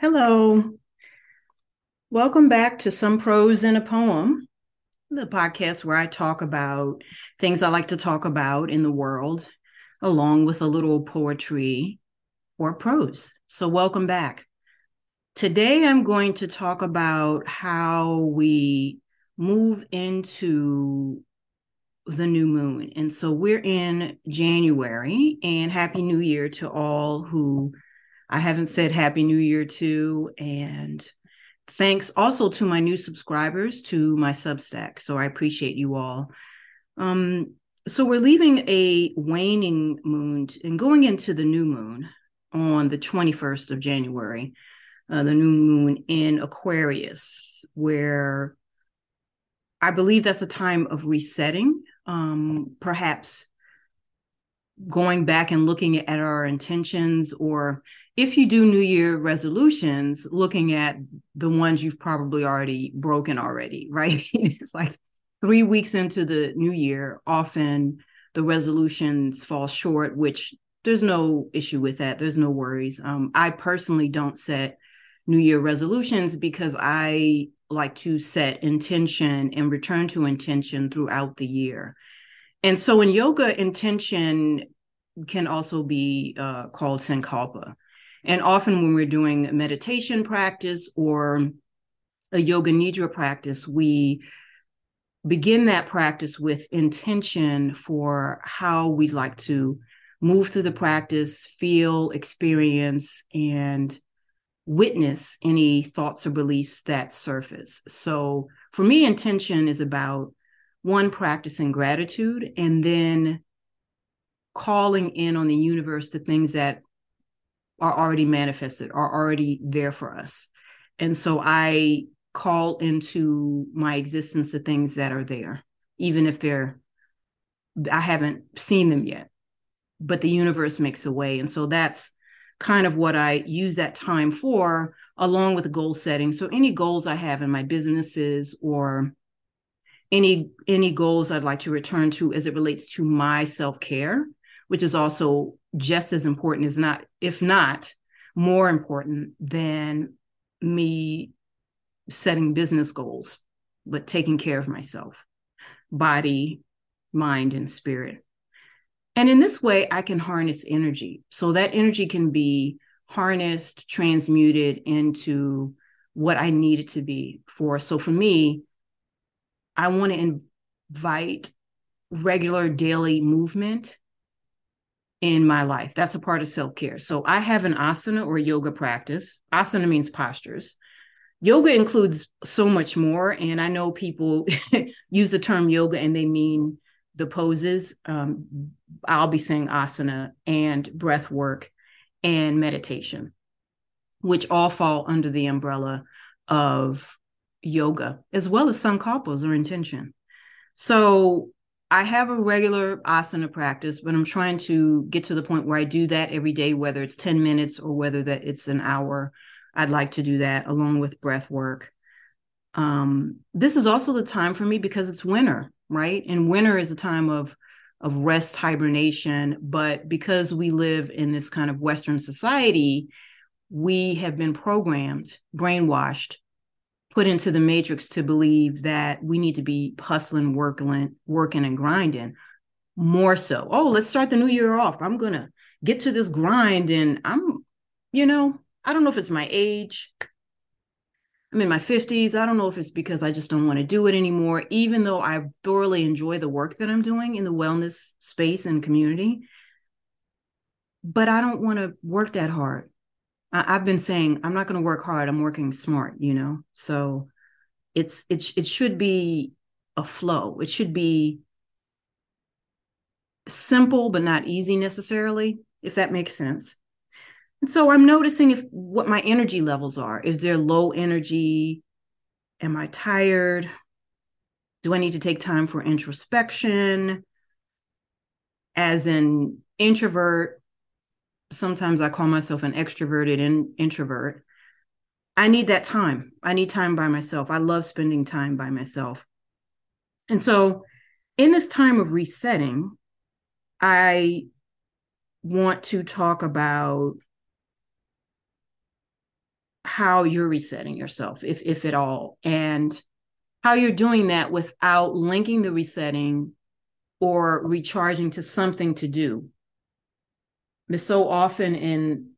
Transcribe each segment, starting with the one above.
Hello. Welcome back to Some Prose and a Poem, the podcast where I talk about things I like to talk about in the world, along with a little poetry or prose. So, welcome back. Today, I'm going to talk about how we move into the new moon. And so, we're in January, and Happy New Year to all who I haven't said Happy New Year to. And thanks also to my new subscribers to my Substack. So I appreciate you all. Um, so we're leaving a waning moon and going into the new moon on the 21st of January, uh, the new moon in Aquarius, where I believe that's a time of resetting, um, perhaps going back and looking at our intentions or if you do new year resolutions looking at the ones you've probably already broken already right? It's like three weeks into the new year often the resolutions fall short which there's no issue with that. There's no worries. Um, i personally don't set new year resolutions because i like to set intention and return to intention throughout the year. And so in yoga intention can also be uh, called sankalpa and often when we're doing meditation practice or a yoga nidra practice, we begin that practice with intention for how we'd like to move through the practice, feel, experience, and witness any thoughts or beliefs that surface. So for me, intention is about one, practicing gratitude, and then calling in on the universe the things that are already manifested, are already there for us. And so I call into my existence the things that are there, even if they're, I haven't seen them yet, but the universe makes a way. And so that's kind of what I use that time for, along with goal setting. So any goals I have in my businesses or any any goals I'd like to return to as it relates to my self-care, which is also just as important as not if not more important than me setting business goals but taking care of myself body mind and spirit. And in this way i can harness energy. So that energy can be harnessed transmuted into what i need it to be for. So for me i want to invite regular daily movement in my life. That's a part of self care. So I have an asana or yoga practice. Asana means postures. Yoga includes so much more. And I know people use the term yoga and they mean the poses. Um, I'll be saying asana and breath work and meditation, which all fall under the umbrella of yoga, as well as sankalpas or intention. So I have a regular asana practice, but I'm trying to get to the point where I do that every day, whether it's 10 minutes or whether that it's an hour. I'd like to do that along with breath work. Um, this is also the time for me because it's winter, right? And winter is a time of of rest, hibernation. But because we live in this kind of Western society, we have been programmed, brainwashed put into the matrix to believe that we need to be hustling, working, working and grinding more so. Oh, let's start the new year off. I'm going to get to this grind and I'm, you know, I don't know if it's my age. I'm in my 50s. I don't know if it's because I just don't want to do it anymore, even though I thoroughly enjoy the work that I'm doing in the wellness space and community. But I don't want to work that hard. I, have been saying I'm not going to work hard. I'm working smart. You know, so it's it it should be a flow. It should be simple but not easy necessarily, if that makes sense. And so I'm noticing if what my energy levels are. Is they're low energy, am I tired? Do I need to take time for introspection? As an introvert, sometimes I call myself an extroverted in, introvert. I need that time. I need time by myself. I love spending time by myself. And so, in this time of resetting, I want to talk about how you're resetting yourself, if if at all, and how you're doing that without linking the resetting or recharging to something to do. So often in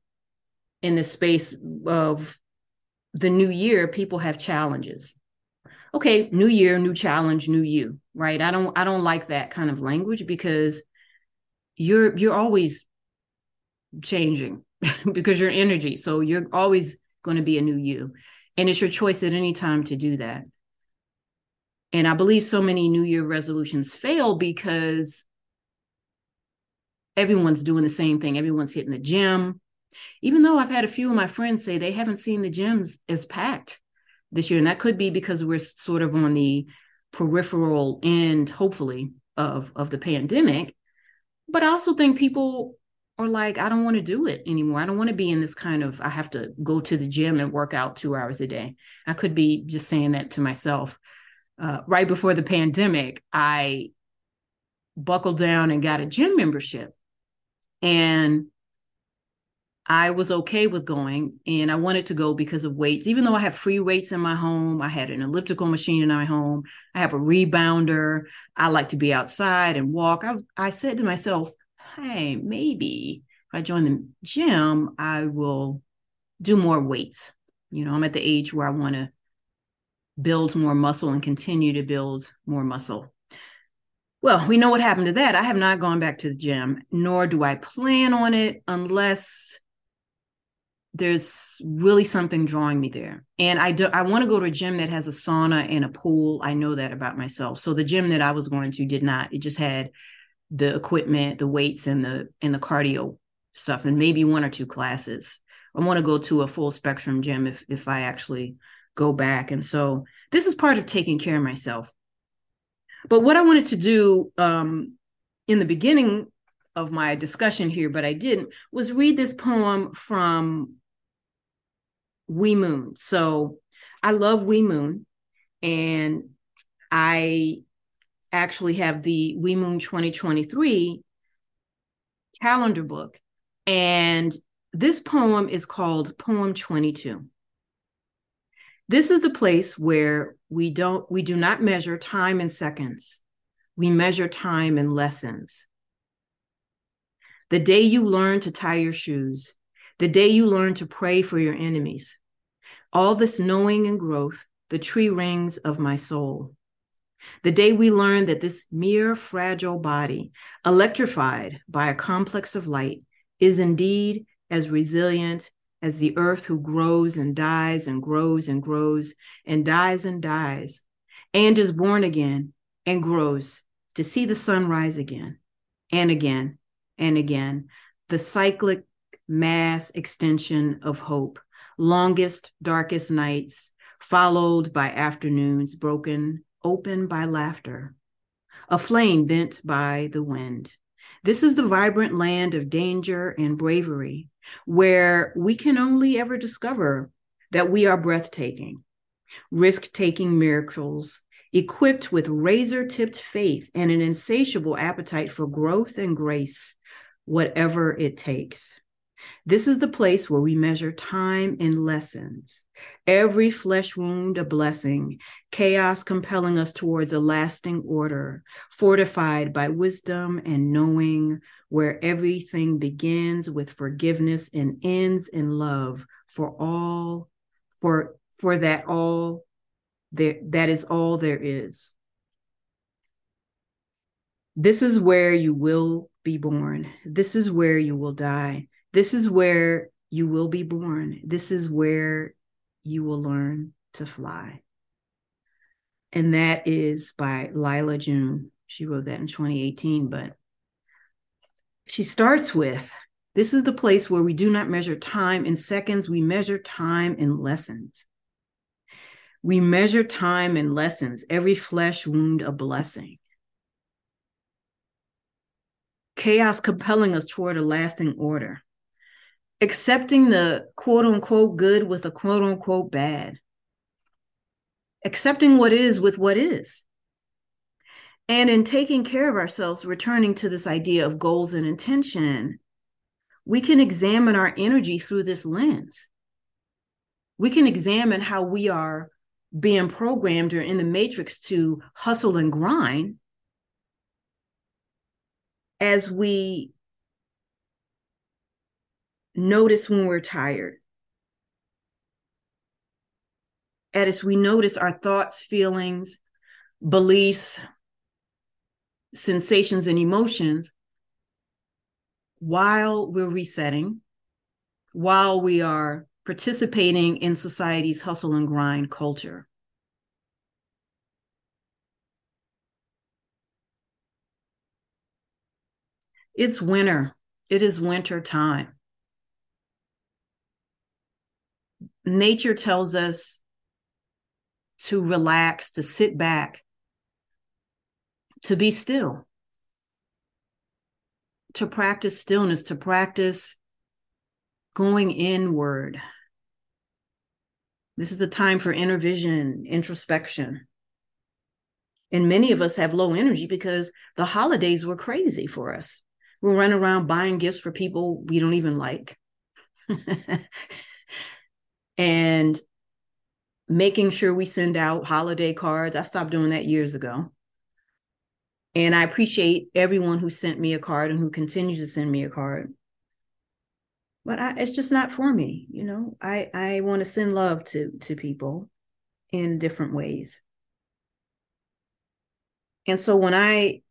in the space of the new year, people have challenges. Okay, new year, new challenge, new you, right? I don't I don't like that kind of language because you're you're always changing because your energy. So you're always going to be a new you. And it's your choice at any time to do that. And I believe so many New Year resolutions fail because everyone's doing the same thing. Everyone's hitting the gym. Even though I've had a few of my friends say they haven't seen the gyms as packed this year. And that could be because we're sort of on the peripheral end, hopefully, of, of the pandemic. But I also think people are like, I don't want to do it anymore. I don't want to be in this kind of, I have to go to the gym and work out two hours a day. I could be just saying that to myself. Uh, right before the pandemic, I buckled down and got a gym membership. And I was okay with going and I wanted to go because of weights. Even though I have free weights in my home, I had an elliptical machine in my home, I have a rebounder. I like to be outside and walk. I, I said to myself, hey, maybe if I join the gym, I will do more weights. You know, I'm at the age where I want to build more muscle and continue to build more muscle. Well, we know what happened to that. I have not gone back to the gym, nor do I plan on it unless there's really something drawing me there. And I do I want to go to a gym that has a sauna and a pool. I know that about myself. So the gym that I was going to did not. It just had the equipment, the weights and the and the cardio stuff and maybe one or two classes. I want to go to a full spectrum gym if if I actually go back. And so this is part of taking care of myself. But what I wanted to do um, in the beginning of my discussion here, but I didn't, was read this poem from We'Moon. So I love We'Moon, and I actually have the We'Moon 2023 calendar book. And this poem is called Poem 22. This is the place where we don't we do not measure time in seconds. We measure time in lessons. The day you learn to tie your shoes, the day you learn to pray for your enemies, all this knowing and growth, the tree rings of my soul. The day we learn that this mere fragile body, electrified by a complex of light, is indeed as resilient as the earth who grows and dies and grows and grows and dies and dies and is born again and grows to see the sun rise again and again and again. The cyclic mass extension of hope longest, darkest nights, followed by afternoons broken open by laughter, a flame bent by the wind. This is the vibrant land of danger and bravery, where we can only ever discover that we are breathtaking, risk taking miracles, equipped with razor tipped faith and an insatiable appetite for growth and grace, whatever it takes. This is the place where we measure time in lessons. Every flesh wound a blessing, chaos compelling us towards a lasting order, fortified by wisdom and knowing where everything begins with forgiveness and ends in love for all, for for that all there that is all there is. This is where you will be born. This is where you will die. This is where you will be born. This is where you will learn to fly. And that is by Lyla June. She wrote that in 2018, but she starts with this is the place where we do not measure time in seconds, we measure time in lessons. We measure time in lessons, every flesh wound a blessing. Chaos compelling us toward a lasting order accepting the quote unquote good with a quote unquote bad, accepting what is with what is. And in taking care of ourselves, returning to this idea of goals and intention, we can examine our energy through this lens. we can examine how we are being programmed or in the matrix to hustle and grind as we notice when we're tired as we notice our thoughts feelings beliefs sensations and emotions while we're resetting while we are participating in society's hustle and grind culture. It's winter. It is winter time. Nature tells us to relax, to sit back, to be still, to practice stillness, to practice going inward. This is a time for inner vision, introspection. And many of us have low energy because the holidays were crazy for us. We're running around buying gifts for people we don't even like. and making sure we send out holiday cards. I stopped doing that years ago. And I appreciate everyone who sent me a card and who continues to send me a card. But I, it's just not for me you know? I i want to send love to to people in different ways. And so when i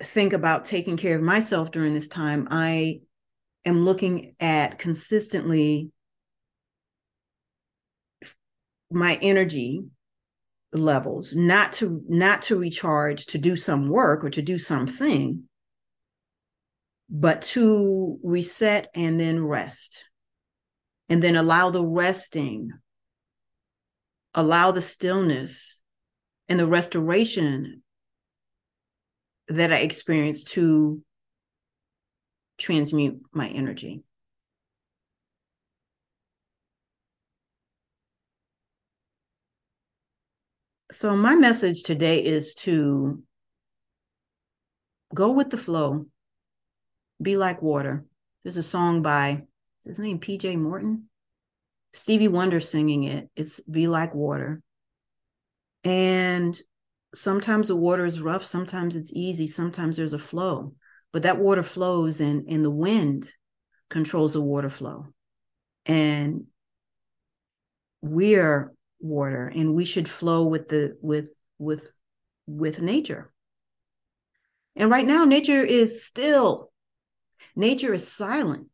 think about taking care of myself during this time i am looking at consistently my energy levels not to not to recharge to do some work or to do something but to reset and then rest. And then allow the resting, allow the stillness and the restoration that I experience to transmute my energy. So, my message today is to go with the flow be Like Water. There's a song by, his name PJ Morton? Stevie Wonder singing it. It's Be Like Water. And sometimes the water is rough, sometimes it's easy, sometimes there's a flow. But that water flows and, and the wind controls the water flow. And we're water and we should flow with the with with with nature. And right now nature is still Nature is silent.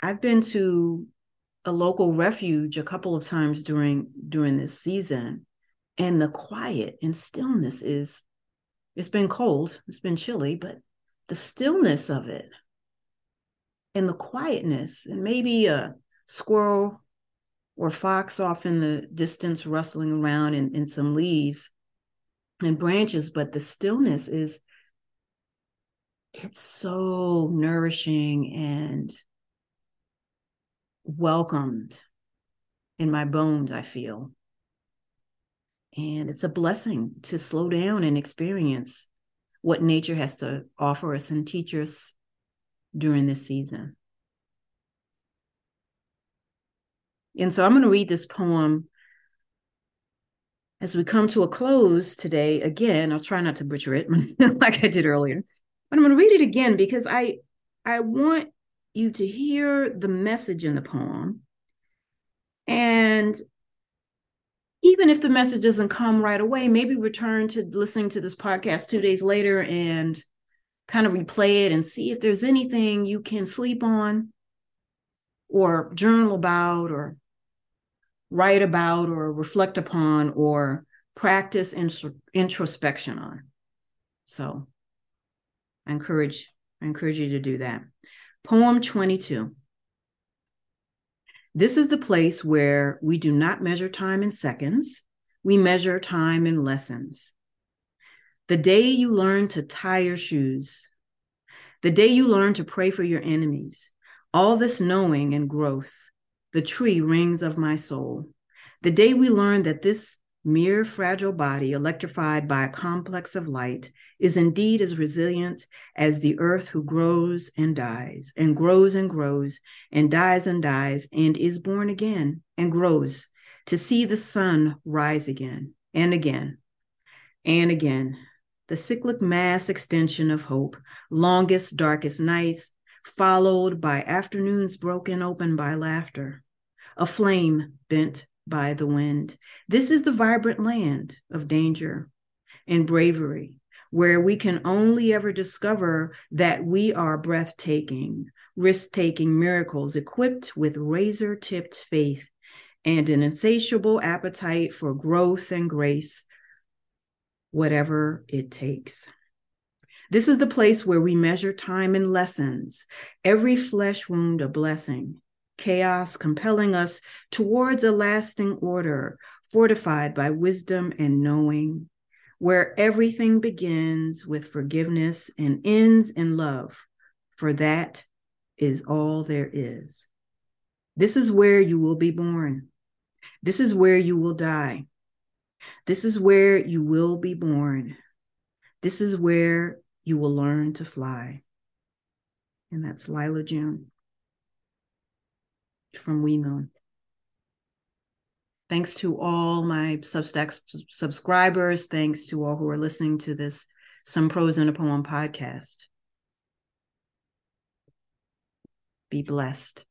I've been to a local refuge a couple of times during during this season and the quiet and stillness is it's been cold, it's been chilly, but the stillness of it and the quietness and maybe a squirrel or fox off in the distance rustling around in, in some leaves and branches, but the stillness is it's so nourishing and welcomed in my bones, I feel. And it's a blessing to slow down and experience what nature has to offer us and teach us during this season. And so I'm going to mm-hmm. read this poem as we come to a close today. Again, I'll try not to butcher it like I did earlier. But I'm going to read it again because I I want you to hear the message in the poem. And even if the message doesn't come right away, maybe return to listening to this podcast two days later and kind of replay it and see if there's anything you can sleep on or journal about or write about or reflect upon or practice introspection on. So I encourage I encourage you to do that. Poem 22. This is the place where we do not measure time in seconds, we measure time in lessons. The day you learn to tie your shoes, the day you learn to pray for your enemies, all this knowing and growth, the tree rings of my soul. The day we learn that this mere fragile body, electrified by a complex of light, is indeed as resilient as the earth who grows and dies, and grows and grows, and dies and dies, and is born again and grows to see the sun rise again and again and again. The cyclic mass extension of hope, longest, darkest nights, followed by afternoons broken open by laughter, a flame bent by the wind. This is the vibrant land of danger and bravery, where we can only ever discover that we are breathtaking, risk taking miracles equipped with razor tipped faith and an insatiable appetite for growth and grace, whatever it takes. This is the place where we measure time in lessons, every flesh wound a blessing, chaos compelling us towards a lasting order, fortified by wisdom and knowing, where everything begins with forgiveness and ends in love, for that is all there is. This is where you will be born. This is where you will die. This is where you will be born. This is where you will learn to fly. And that's Lyla June from We'Moon. Thanks to all my Substack subscribers. Thanks to all who are listening to this Some Prose and a Poem podcast. Be blessed.